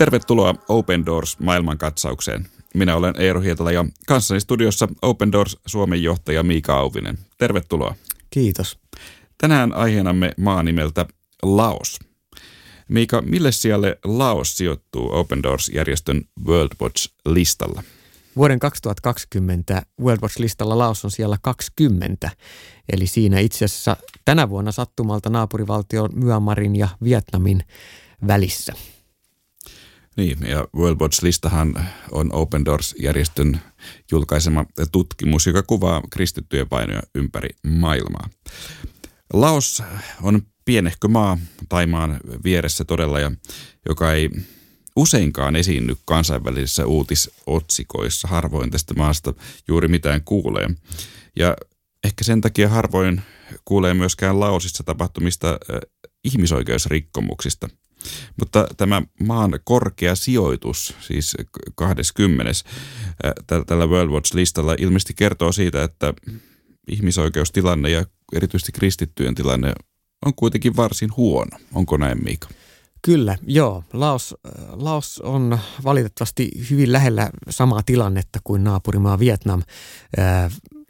Tervetuloa Open Doors maailmankatsaukseen. Minä olen Eero Hietala ja kanssani studiossa Open Doors Suomen johtaja Miika Auvinen. Tervetuloa. Kiitos. Tänään aiheenamme maa nimeltä Laos. Miika, mille sijalle Laos sijoittuu Open Doors-järjestön World Watch-listalla? Vuoden 2020 World Watch-listalla Laos on siellä 20, eli siinä itse asiassa tänä vuonna sattumalta naapurivaltio Myanmarin ja Vietnamin välissä. Niin, ja World Watch-listahan on Open Doors-järjestön julkaisema tutkimus, joka kuvaa kristittyjen painoja ympäri maailmaa. Laos on pienehkö maa Taimaan vieressä todella, ja joka ei useinkaan esiinny kansainvälisissä uutisotsikoissa. Harvoin tästä maasta juuri mitään kuulee. Ja ehkä sen takia harvoin kuulee myöskään Laosissa tapahtumista äh, ihmisoikeusrikkomuksista. Mutta tämä maan korkea sijoitus, siis 20. Äh, tällä World Watch-listalla ilmeisesti kertoo siitä, että ihmisoikeustilanne ja erityisesti kristittyjen tilanne on kuitenkin varsin huono. Onko näin, Miika? Kyllä, joo. Laos, Laos on valitettavasti hyvin lähellä samaa tilannetta kuin naapurimaa Vietnam.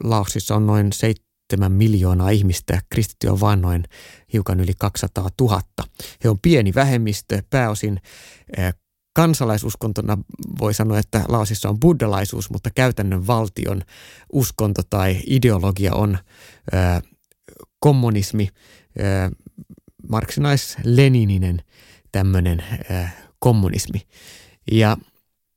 Laosissa on noin 7 miljoonaa ihmistä, kristitty on vain noin hiukan yli 200 000. He on pieni vähemmistö, pääosin kansalaisuskontona voi sanoa, että Laosissa on buddhalaisuus, mutta käytännön valtion uskonto tai ideologia on kommunismi, marksinais-lenininen tämmöinen kommunismi. Ja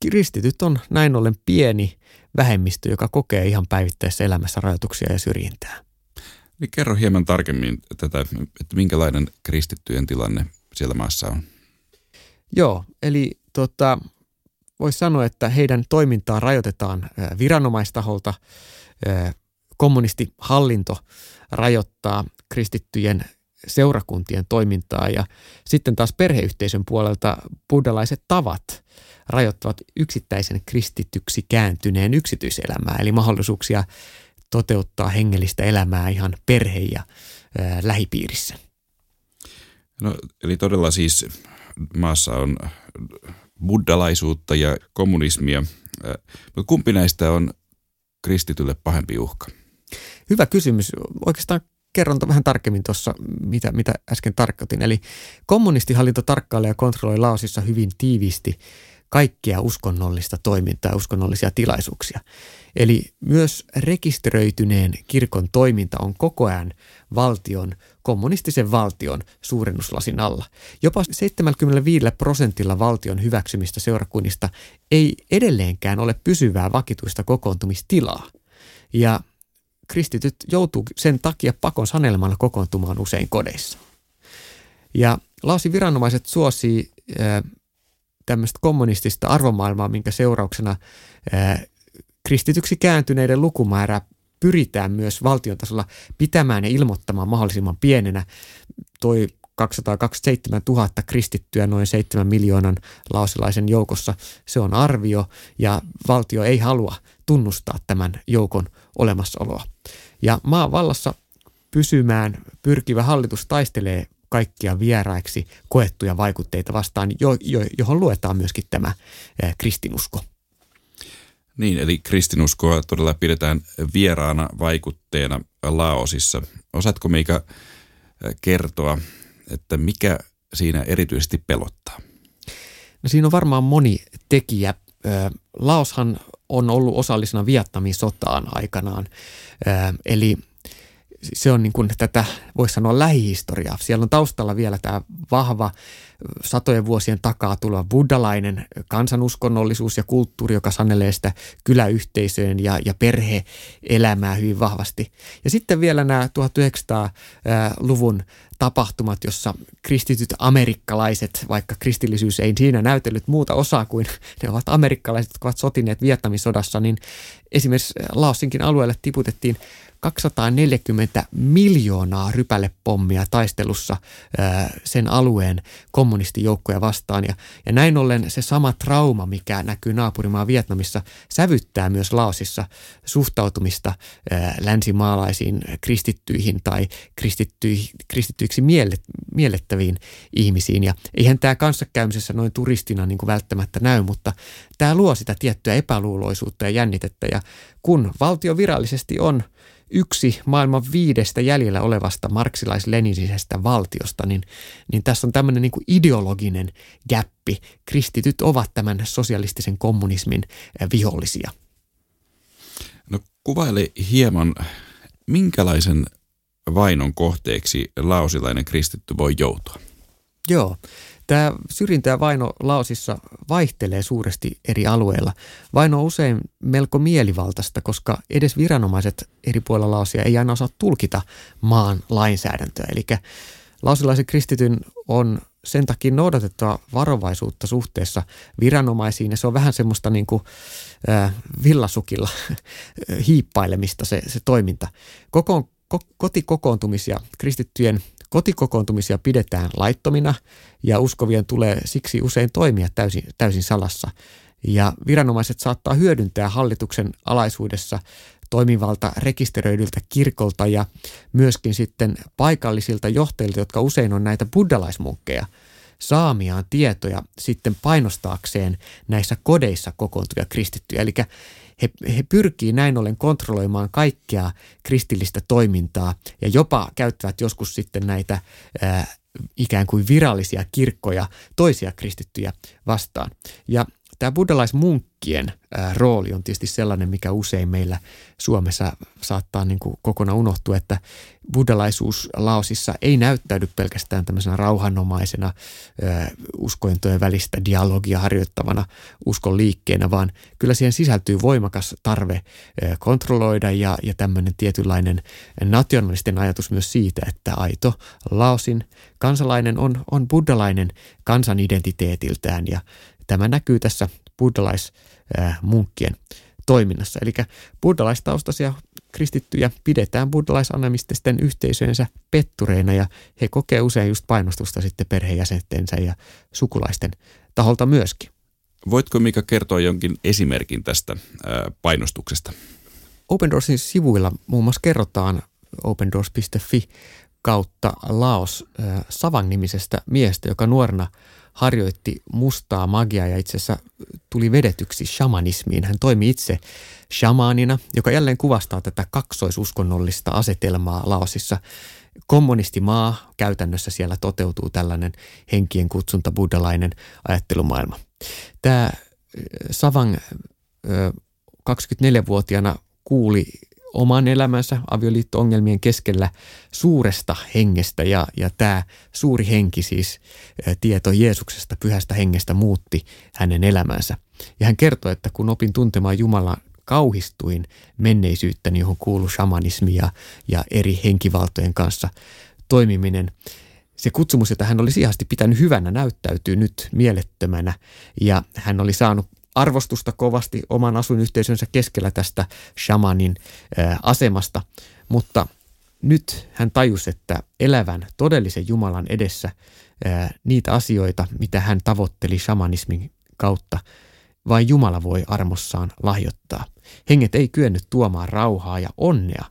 kristityt on näin ollen pieni vähemmistö, joka kokee ihan päivittäisessä elämässä rajoituksia ja syrjintää. Niin kerro hieman tarkemmin tätä, että minkälainen kristittyjen tilanne siellä maassa on. Joo, eli tota, voisi sanoa, että heidän toimintaa rajoitetaan viranomaistaholta. Kommunistihallinto rajoittaa kristittyjen seurakuntien toimintaa ja sitten taas perheyhteisön puolelta buddhalaiset tavat rajoittavat yksittäisen kristityksi kääntyneen yksityiselämää, eli mahdollisuuksia toteuttaa hengellistä elämää ihan perhe- ja ää, lähipiirissä. No, eli todella siis maassa on buddhalaisuutta ja kommunismia, mutta kumpi näistä on kristitylle pahempi uhka? Hyvä kysymys. Oikeastaan kerron vähän tarkemmin tuossa, mitä, mitä äsken tarkoitin. Eli kommunistihallinto tarkkailee ja kontrolloi Laosissa hyvin tiiviisti kaikkia uskonnollista toimintaa ja uskonnollisia tilaisuuksia. Eli myös rekisteröityneen kirkon toiminta on koko ajan valtion, kommunistisen valtion suurennuslasin alla. Jopa 75 prosentilla valtion hyväksymistä seurakunnista ei edelleenkään ole pysyvää vakituista kokoontumistilaa. Ja kristityt joutuu sen takia pakon sanelemalla kokoontumaan usein kodeissa. Ja Laosin viranomaiset suosii tämmöistä kommunistista arvomaailmaa, minkä seurauksena kristityksi kääntyneiden lukumäärä pyritään myös valtion tasolla pitämään ja ilmoittamaan mahdollisimman pienenä. Toi 227 000 kristittyä noin 7 miljoonan laosilaisen joukossa. Se on arvio ja valtio ei halua tunnustaa tämän joukon olemassaoloa. Ja maan vallassa pysymään pyrkivä hallitus taistelee kaikkia vieraiksi koettuja vaikutteita vastaan, jo, jo, johon luetaan myöskin tämä kristinusko. Niin, eli kristinuskoa todella pidetään vieraana vaikutteena Laosissa. Osaatko Miika kertoa, että mikä siinä erityisesti pelottaa? No siinä on varmaan moni tekijä. Laoshan on ollut osallisena Vietnamin sotaan aikanaan. Eli se on niin kuin tätä, voisi sanoa lähihistoriaa. Siellä on taustalla vielä tämä vahva satojen vuosien takaa tuleva buddhalainen kansanuskonnollisuus ja kulttuuri, joka sanelee sitä kyläyhteisöön ja, ja perhe-elämää hyvin vahvasti. Ja sitten vielä nämä 1900-luvun tapahtumat, jossa kristityt amerikkalaiset, vaikka kristillisyys ei siinä näytellyt muuta osaa kuin ne ovat amerikkalaiset, jotka ovat sotineet Vietnamin sodassa, niin esimerkiksi Laosinkin alueelle tiputettiin 240 miljoonaa rypälepommia taistelussa sen alueen kommunistijoukkoja vastaan. Ja, ja näin ollen se sama trauma, mikä näkyy naapurimaa Vietnamissa, sävyttää myös Laosissa suhtautumista länsimaalaisiin kristittyihin tai kristittyiksi semmoisiksi miellet, miellettäviin ihmisiin. Ja eihän tämä kanssakäymisessä noin turistina niin kuin välttämättä näy, mutta tämä luo sitä tiettyä epäluuloisuutta ja jännitettä. Ja kun valtio virallisesti on yksi maailman viidestä jäljellä olevasta marksilais-leninisestä valtiosta, niin, niin tässä on tämmöinen niin kuin ideologinen gäppi. Kristityt ovat tämän sosialistisen kommunismin vihollisia. No kuvaile hieman, minkälaisen vainon kohteeksi laosilainen kristitty voi joutua? Joo. Tämä syrjintä ja vaino Laosissa vaihtelee suuresti eri alueilla. Vaino on usein melko mielivaltaista, koska edes viranomaiset eri puolilla Laosia ei aina osaa tulkita maan lainsäädäntöä. Eli laosilaisen kristityn on sen takia noudatettava varovaisuutta suhteessa viranomaisiin ja se on vähän semmoista niin kuin äh, villasukilla hiippailemista se, se toiminta. Koko, ko, kotikokoontumisia, kristittyjen kotikokoontumisia pidetään laittomina ja uskovien tulee siksi usein toimia täysin, täysin salassa. Ja viranomaiset saattaa hyödyntää hallituksen alaisuudessa toimivalta rekisteröidyltä kirkolta ja myöskin sitten paikallisilta johtajilta, jotka usein on näitä buddalaismunkkeja, saamiaan tietoja sitten painostaakseen näissä kodeissa kokoontuvia kristittyjä. Eli he, he pyrkii näin ollen kontrolloimaan kaikkea kristillistä toimintaa ja jopa käyttävät joskus sitten näitä ää, ikään kuin virallisia kirkkoja toisia kristittyjä vastaan. Ja tämä buddhalaismunkkien rooli on tietysti sellainen, mikä usein meillä Suomessa saattaa niin kuin kokonaan unohtua, että buddhalaisuus Laosissa ei näyttäydy pelkästään tämmöisenä rauhanomaisena uskointojen välistä dialogia harjoittavana uskon liikkeenä, vaan kyllä siihen sisältyy voimakas tarve kontrolloida ja, ja tämmöinen tietynlainen nationalisten ajatus myös siitä, että aito Laosin kansalainen on, on buddhalainen kansanidentiteetiltään ja Tämä näkyy tässä buddhalaismunkkien toiminnassa. Eli buddhalaistaustaisia kristittyjä pidetään buddhalaisanemististen yhteisöensä pettureina ja he kokee usein just painostusta sitten perheenjäsentensä ja sukulaisten taholta myöskin. Voitko Mika kertoa jonkin esimerkin tästä painostuksesta? Open Doorsin sivuilla muun muassa kerrotaan opendoors.fi kautta Laos Savang-nimisestä miestä, joka nuorena – harjoitti mustaa magiaa ja itse asiassa tuli vedetyksi shamanismiin. Hän toimi itse shamaanina, joka jälleen kuvastaa tätä kaksoisuskonnollista asetelmaa Laosissa. Kommunistimaa, käytännössä siellä toteutuu tällainen henkien kutsunta buddhalainen ajattelumaailma. Tämä Savang 24-vuotiaana kuuli oman elämänsä avioliitto-ongelmien keskellä suuresta hengestä ja, ja tämä suuri henki siis tieto Jeesuksesta, pyhästä hengestä muutti hänen elämänsä. Ja hän kertoi, että kun opin tuntemaan Jumalan kauhistuin menneisyyttäni, johon kuuluu shamanismi ja, ja eri henkivaltojen kanssa toimiminen. Se kutsumus, jota hän olisi ihasti pitänyt hyvänä, näyttäytyy nyt mielettömänä ja hän oli saanut arvostusta kovasti oman asuinyhteisönsä keskellä tästä shamanin asemasta, mutta nyt hän tajusi, että elävän todellisen Jumalan edessä niitä asioita, mitä hän tavoitteli shamanismin kautta, vain Jumala voi armossaan lahjoittaa. Henget ei kyennyt tuomaan rauhaa ja onnea,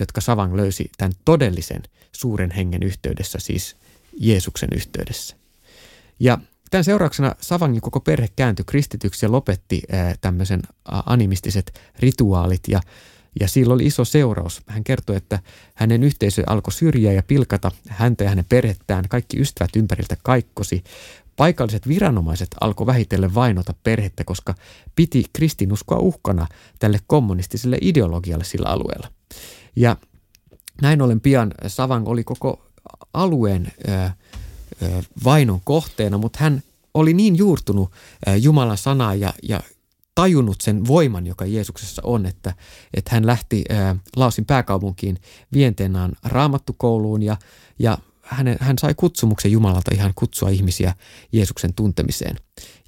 jotka Savang löysi tämän todellisen suuren hengen yhteydessä, siis Jeesuksen yhteydessä. Ja Tämän seurauksena Savangin koko perhe kääntyi kristityksi ja lopetti tämmöisen animistiset rituaalit ja ja sillä oli iso seuraus. Hän kertoi, että hänen yhteisö alkoi syrjiä ja pilkata häntä ja hänen perhettään. Kaikki ystävät ympäriltä kaikkosi. Paikalliset viranomaiset alkoi vähitellen vainota perhettä, koska piti kristinuskoa uhkana tälle kommunistiselle ideologialle sillä alueella. Ja näin ollen pian Savang oli koko alueen äh, vainon kohteena, mutta hän oli niin juurtunut Jumalan sanaa ja, ja tajunnut sen voiman, joka Jeesuksessa on, että, että hän lähti Laosin pääkaupunkiin Vienteenaan raamattukouluun ja, ja hän, hän sai kutsumuksen Jumalalta ihan kutsua ihmisiä Jeesuksen tuntemiseen.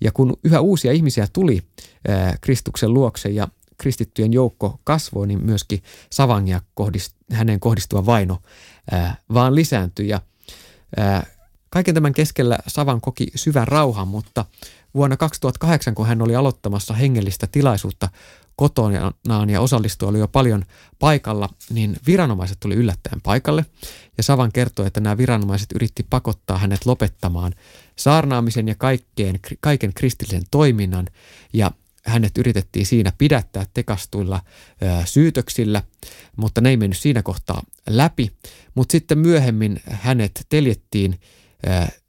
Ja kun yhä uusia ihmisiä tuli ää, Kristuksen luokse ja kristittyjen joukko kasvoi, niin myöskin Savangia kohdist, hänen kohdistuva vaino ää, vaan lisääntyi ja ää, Kaiken tämän keskellä Savan koki syvän rauhan, mutta vuonna 2008, kun hän oli aloittamassa hengellistä tilaisuutta kotonaan ja osallistua oli jo paljon paikalla, niin viranomaiset tuli yllättäen paikalle. Ja Savan kertoi, että nämä viranomaiset yritti pakottaa hänet lopettamaan saarnaamisen ja kaikkeen, kaiken kristillisen toiminnan. Ja hänet yritettiin siinä pidättää tekastuilla ö, syytöksillä, mutta ne ei mennyt siinä kohtaa läpi. Mutta sitten myöhemmin hänet teljettiin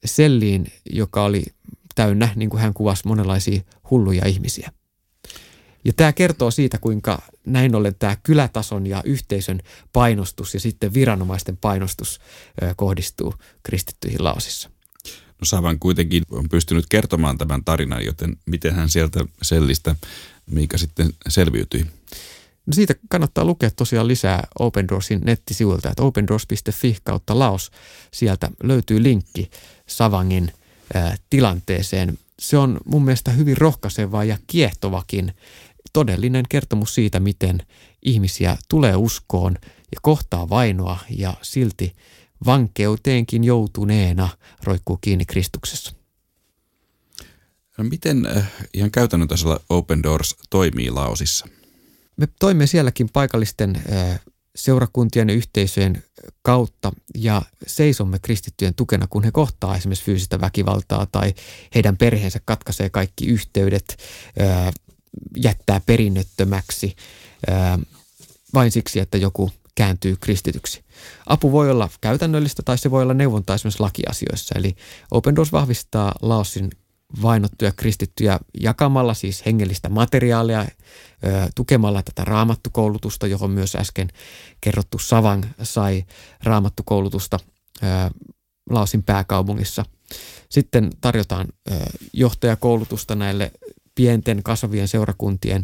selliin, joka oli täynnä, niin kuin hän kuvasi, monenlaisia hulluja ihmisiä. Ja tämä kertoo siitä, kuinka näin ollen tämä kylätason ja yhteisön painostus ja sitten viranomaisten painostus kohdistuu kristittyihin laosissa. No Savan kuitenkin on pystynyt kertomaan tämän tarinan, joten miten hän sieltä sellistä mikä sitten selviytyi? Siitä kannattaa lukea tosiaan lisää Open Doorsin nettisivuilta, että opendoors.fi kautta Laos. Sieltä löytyy linkki Savangin ää, tilanteeseen. Se on mun mielestä hyvin rohkaiseva ja kiehtovakin todellinen kertomus siitä, miten ihmisiä tulee uskoon ja kohtaa vainoa ja silti vankeuteenkin joutuneena roikkuu kiinni Kristuksessa. No miten äh, ihan käytännön tasolla Open Doors toimii Laosissa? Me toimimme sielläkin paikallisten seurakuntien ja yhteisöjen kautta ja seisomme kristittyjen tukena, kun he kohtaa esimerkiksi fyysistä väkivaltaa tai heidän perheensä katkaisee kaikki yhteydet, jättää perinnöttömäksi vain siksi, että joku kääntyy kristityksi. Apu voi olla käytännöllistä tai se voi olla neuvontaa esimerkiksi lakiasioissa. Eli Open Doors vahvistaa Laosin vainottuja kristittyjä jakamalla siis hengellistä materiaalia, tukemalla tätä raamattukoulutusta, johon myös äsken kerrottu Savang sai raamattukoulutusta Laosin pääkaupungissa. Sitten tarjotaan johtajakoulutusta näille pienten kasvavien seurakuntien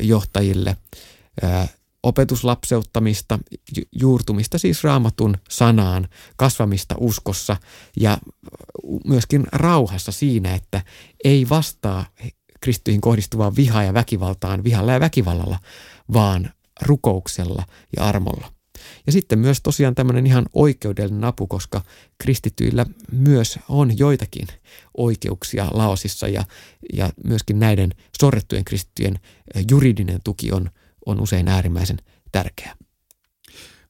johtajille opetuslapseuttamista, juurtumista siis raamatun sanaan, kasvamista uskossa ja myöskin rauhassa siinä, että ei vastaa kristyihin kohdistuvaan vihaan ja väkivaltaan vihalla ja väkivallalla, vaan rukouksella ja armolla. Ja sitten myös tosiaan tämmöinen ihan oikeudellinen apu, koska kristityillä myös on joitakin oikeuksia Laosissa ja, ja myöskin näiden sorrettujen kristittyjen juridinen tuki on, on usein äärimmäisen tärkeä.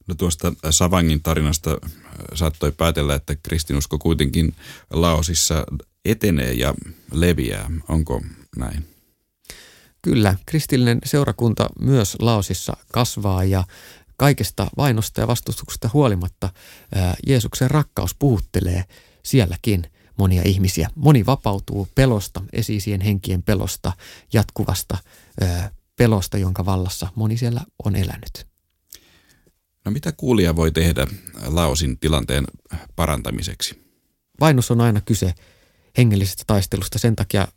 No tuosta Savangin tarinasta saattoi päätellä, että kristinusko kuitenkin Laosissa etenee ja leviää. Onko näin? Kyllä, kristillinen seurakunta myös Laosissa kasvaa ja kaikesta vainosta ja vastustuksesta huolimatta Jeesuksen rakkaus puhuttelee sielläkin monia ihmisiä. Moni vapautuu pelosta, esiisien henkien pelosta, jatkuvasta pelosta, jonka vallassa moni siellä on elänyt. No mitä kuulija voi tehdä Laosin tilanteen parantamiseksi? Vainus on aina kyse hengellisestä taistelusta, sen takia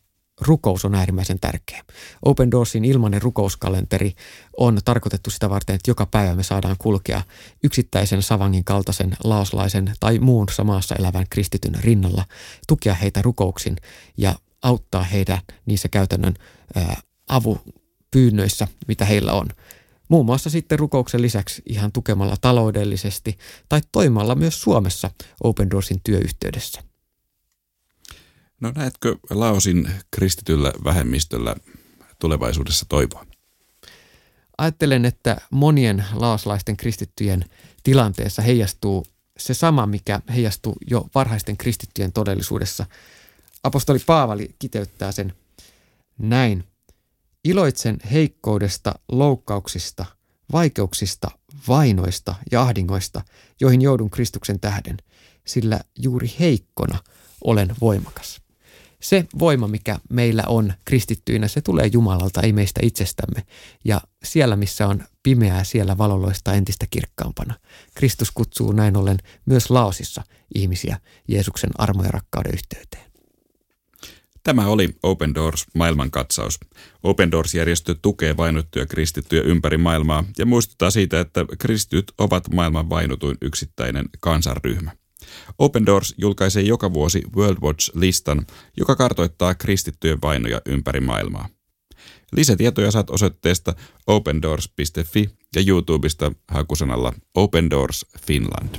rukous on äärimmäisen tärkeä. Open Doorsin ilmainen rukouskalenteri on tarkoitettu sitä varten, että joka päivä me saadaan kulkea yksittäisen savangin kaltaisen laoslaisen tai muun samassa elävän kristityn rinnalla, tukea heitä rukouksin ja auttaa heitä niissä käytännön ää, avupyynnöissä, mitä heillä on. Muun muassa sitten rukouksen lisäksi ihan tukemalla taloudellisesti tai toimimalla myös Suomessa Open Doorsin työyhteydessä. No näetkö Laosin kristityllä vähemmistöllä tulevaisuudessa toivoa? Ajattelen, että monien laoslaisten kristittyjen tilanteessa heijastuu se sama, mikä heijastuu jo varhaisten kristittyjen todellisuudessa. Apostoli Paavali kiteyttää sen näin. Iloitsen heikkoudesta, loukkauksista, vaikeuksista, vainoista ja ahdingoista, joihin joudun Kristuksen tähden, sillä juuri heikkona olen voimakas. Se voima, mikä meillä on kristittyinä, se tulee Jumalalta, ei meistä itsestämme. Ja siellä, missä on pimeää, siellä valoloista entistä kirkkaampana. Kristus kutsuu näin ollen myös Laosissa ihmisiä Jeesuksen armo- ja rakkauden yhteyteen. Tämä oli Open Doors maailmankatsaus. Open Doors-järjestö tukee vainottuja kristittyjä ympäri maailmaa ja muistuttaa siitä, että kristityt ovat maailman vainutuin yksittäinen kansanryhmä. Open Doors julkaisee joka vuosi World Watch-listan, joka kartoittaa kristittyjen vainoja ympäri maailmaa. Lisätietoja saat osoitteesta opendoors.fi ja YouTubesta hakusanalla Open Doors Finland.